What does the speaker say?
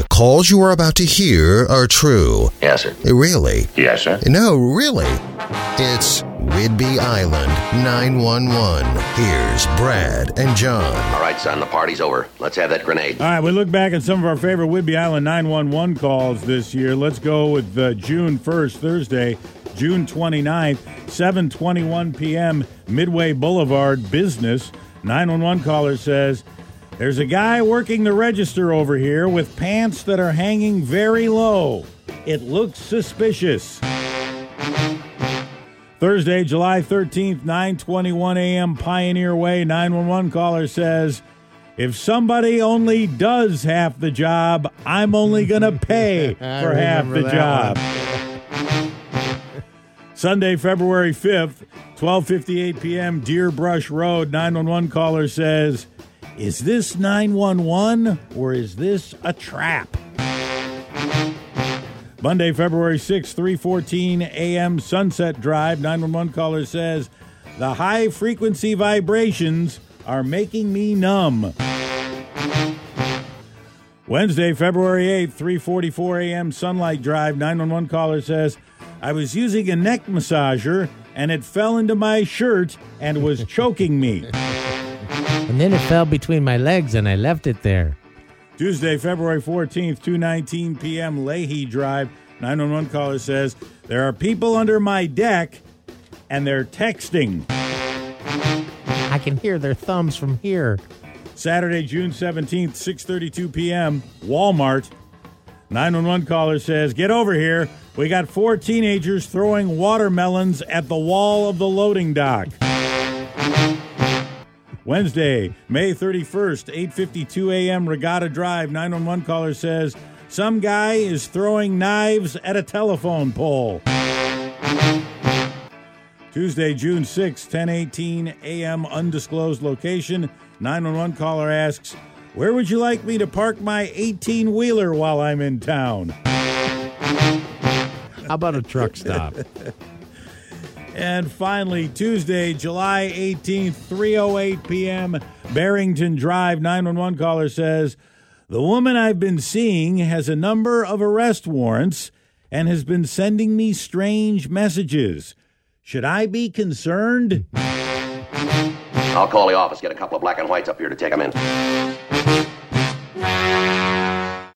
The calls you are about to hear are true. Yes, sir. Really? Yes, sir. No, really. It's Whidbey Island 911. Here's Brad and John. All right, son, the party's over. Let's have that grenade. All right, we look back at some of our favorite Whidbey Island 911 calls this year. Let's go with uh, June 1st, Thursday, June 29th, 7:21 p.m. Midway Boulevard Business. 911 caller says, "There's a guy working the register over here with pants that are hanging very low. It looks suspicious." Thursday, July 13th, 9:21 a.m. Pioneer Way 911 caller says, "If somebody only does half the job, I'm only going to pay for half the job." Sunday, February 5th, 12:58 p.m. Deer Brush Road 911 caller says, "Is this 911 or is this a trap?" Monday, February 6th, 3:14 a.m. Sunset Drive 911 caller says, "The high frequency vibrations are making me numb." Wednesday, February 8th, 3:44 a.m. Sunlight Drive 911 caller says, "I was using a neck massager and it fell into my shirt and was choking me." And then it fell between my legs and I left it there. Tuesday, February 14th, 2:19 p.m. Leahy Drive. 911 caller says, "There are people under my deck and they're texting." I can hear their thumbs from here. Saturday, June 17th, 6:32 p.m. Walmart. 911 caller says, "Get over here. We got four teenagers throwing watermelons at the wall of the loading dock." Wednesday, May 31st, 8:52 a.m. Regatta Drive. 911 caller says, "Some guy is throwing knives at a telephone pole." Tuesday, June 6, 10:18 a.m. undisclosed location. 911 caller asks, "Where would you like me to park my 18-wheeler while I'm in town?" How about a truck stop? And finally, Tuesday, July 18th, 3:08 p.m., Barrington Drive 911 caller says, "The woman I've been seeing has a number of arrest warrants and has been sending me strange messages. Should I be concerned?" I'll call the office, get a couple of black and whites up here to take them in.